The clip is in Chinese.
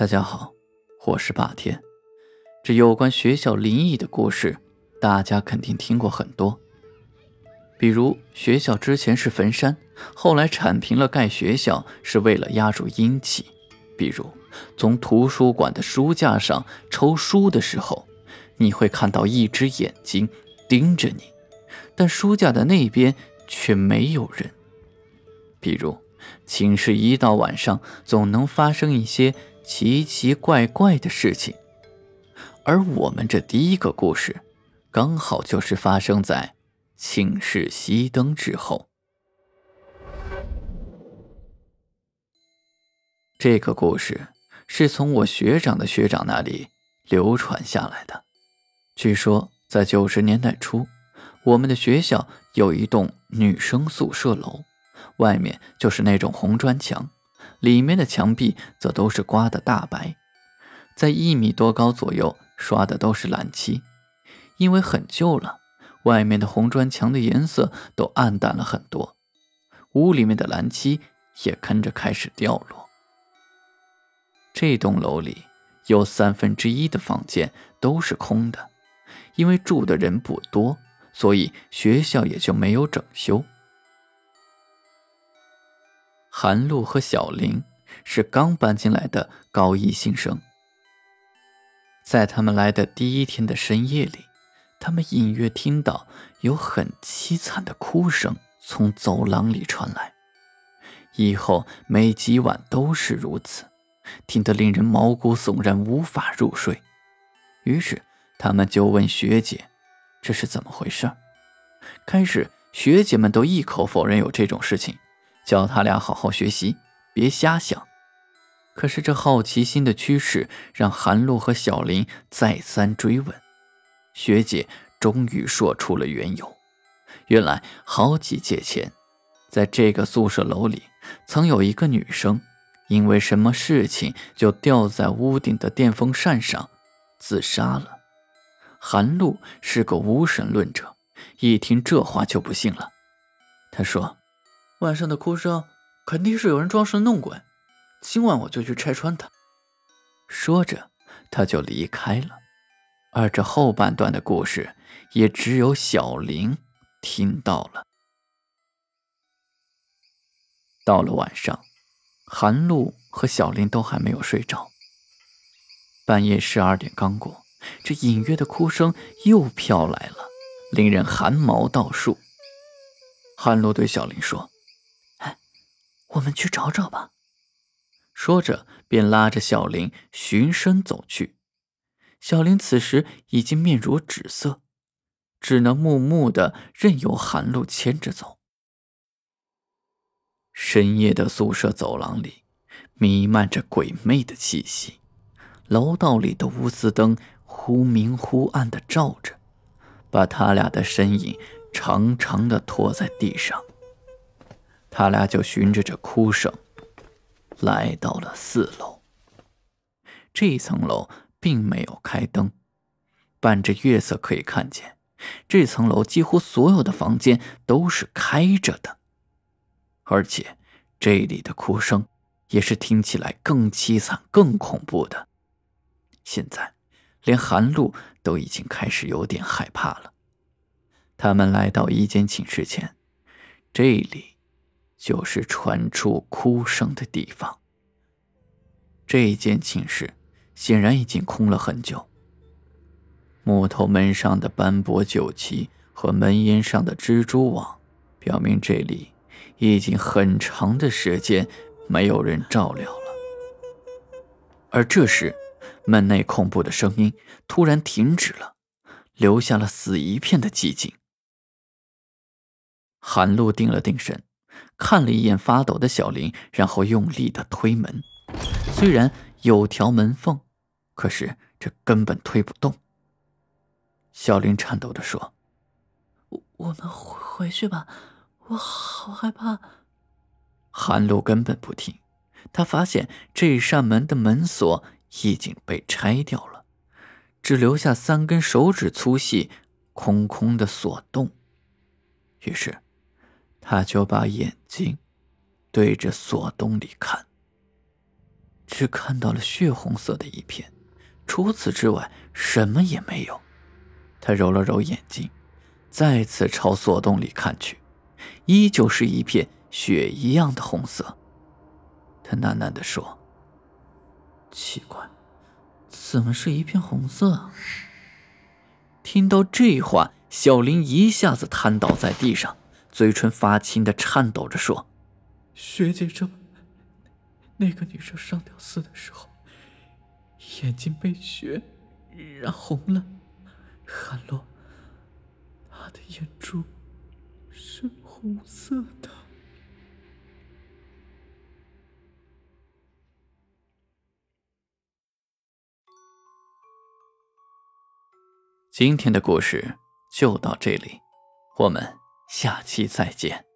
大家好，我是霸天。这有关学校灵异的故事，大家肯定听过很多。比如学校之前是坟山，后来铲平了盖学校，是为了压住阴气。比如从图书馆的书架上抽书的时候，你会看到一只眼睛盯着你，但书架的那边却没有人。比如寝室一到晚上，总能发生一些。奇奇怪怪的事情，而我们这第一个故事，刚好就是发生在寝室熄灯之后。这个故事是从我学长的学长那里流传下来的。据说在九十年代初，我们的学校有一栋女生宿舍楼，外面就是那种红砖墙。里面的墙壁则都是刮的大白，在一米多高左右刷的都是蓝漆，因为很旧了，外面的红砖墙的颜色都暗淡了很多，屋里面的蓝漆也跟着开始掉落。这栋楼里有三分之一的房间都是空的，因为住的人不多，所以学校也就没有整修。韩露和小林是刚搬进来的高一新生，在他们来的第一天的深夜里，他们隐约听到有很凄惨的哭声从走廊里传来，以后每几晚都是如此，听得令人毛骨悚然，无法入睡。于是他们就问学姐：“这是怎么回事？”开始学姐们都一口否认有这种事情。叫他俩好好学习，别瞎想。可是这好奇心的驱使让韩露和小林再三追问，学姐终于说出了缘由。原来好几届前，在这个宿舍楼里，曾有一个女生，因为什么事情就吊在屋顶的电风扇上自杀了。韩露是个无神论者，一听这话就不信了。他说。晚上的哭声肯定是有人装神弄鬼，今晚我就去拆穿他。说着，他就离开了。而这后半段的故事，也只有小林听到了。到了晚上，韩露和小林都还没有睡着。半夜十二点刚过，这隐约的哭声又飘来了，令人寒毛倒竖。韩露对小林说。我们去找找吧。说着，便拉着小林循声走去。小林此时已经面如纸色，只能木木的任由韩露牵着走。深夜的宿舍走廊里，弥漫着鬼魅的气息。楼道里的钨丝灯忽明忽暗的照着，把他俩的身影长长的拖在地上。他俩就循着这哭声，来到了四楼。这层楼并没有开灯，伴着月色可以看见，这层楼几乎所有的房间都是开着的。而且这里的哭声也是听起来更凄惨、更恐怖的。现在，连韩露都已经开始有点害怕了。他们来到一间寝室前，这里。就是传出哭声的地方。这间寝室显然已经空了很久。木头门上的斑驳酒旗和门檐上的蜘蛛网，表明这里已经很长的时间没有人照料了。而这时，门内恐怖的声音突然停止了，留下了死一片的寂静。韩露定了定神。看了一眼发抖的小林，然后用力的推门。虽然有条门缝，可是这根本推不动。小林颤抖的说：“我我们回回去吧，我好害怕。”韩露根本不听，他发现这扇门的门锁已经被拆掉了，只留下三根手指粗细、空空的锁洞。于是。他就把眼睛对着锁洞里看，只看到了血红色的一片，除此之外什么也没有。他揉了揉眼睛，再次朝锁洞里看去，依旧是一片血一样的红色。他喃喃地说：“奇怪，怎么是一片红色？”听到这话，小林一下子瘫倒在地上，嘴唇发青的颤抖着说：“学姐，这那个女生上吊死的时候，眼睛被血染红了。”韩洛，她的眼珠是红色的。今天的故事就到这里，我们下期再见。